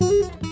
Música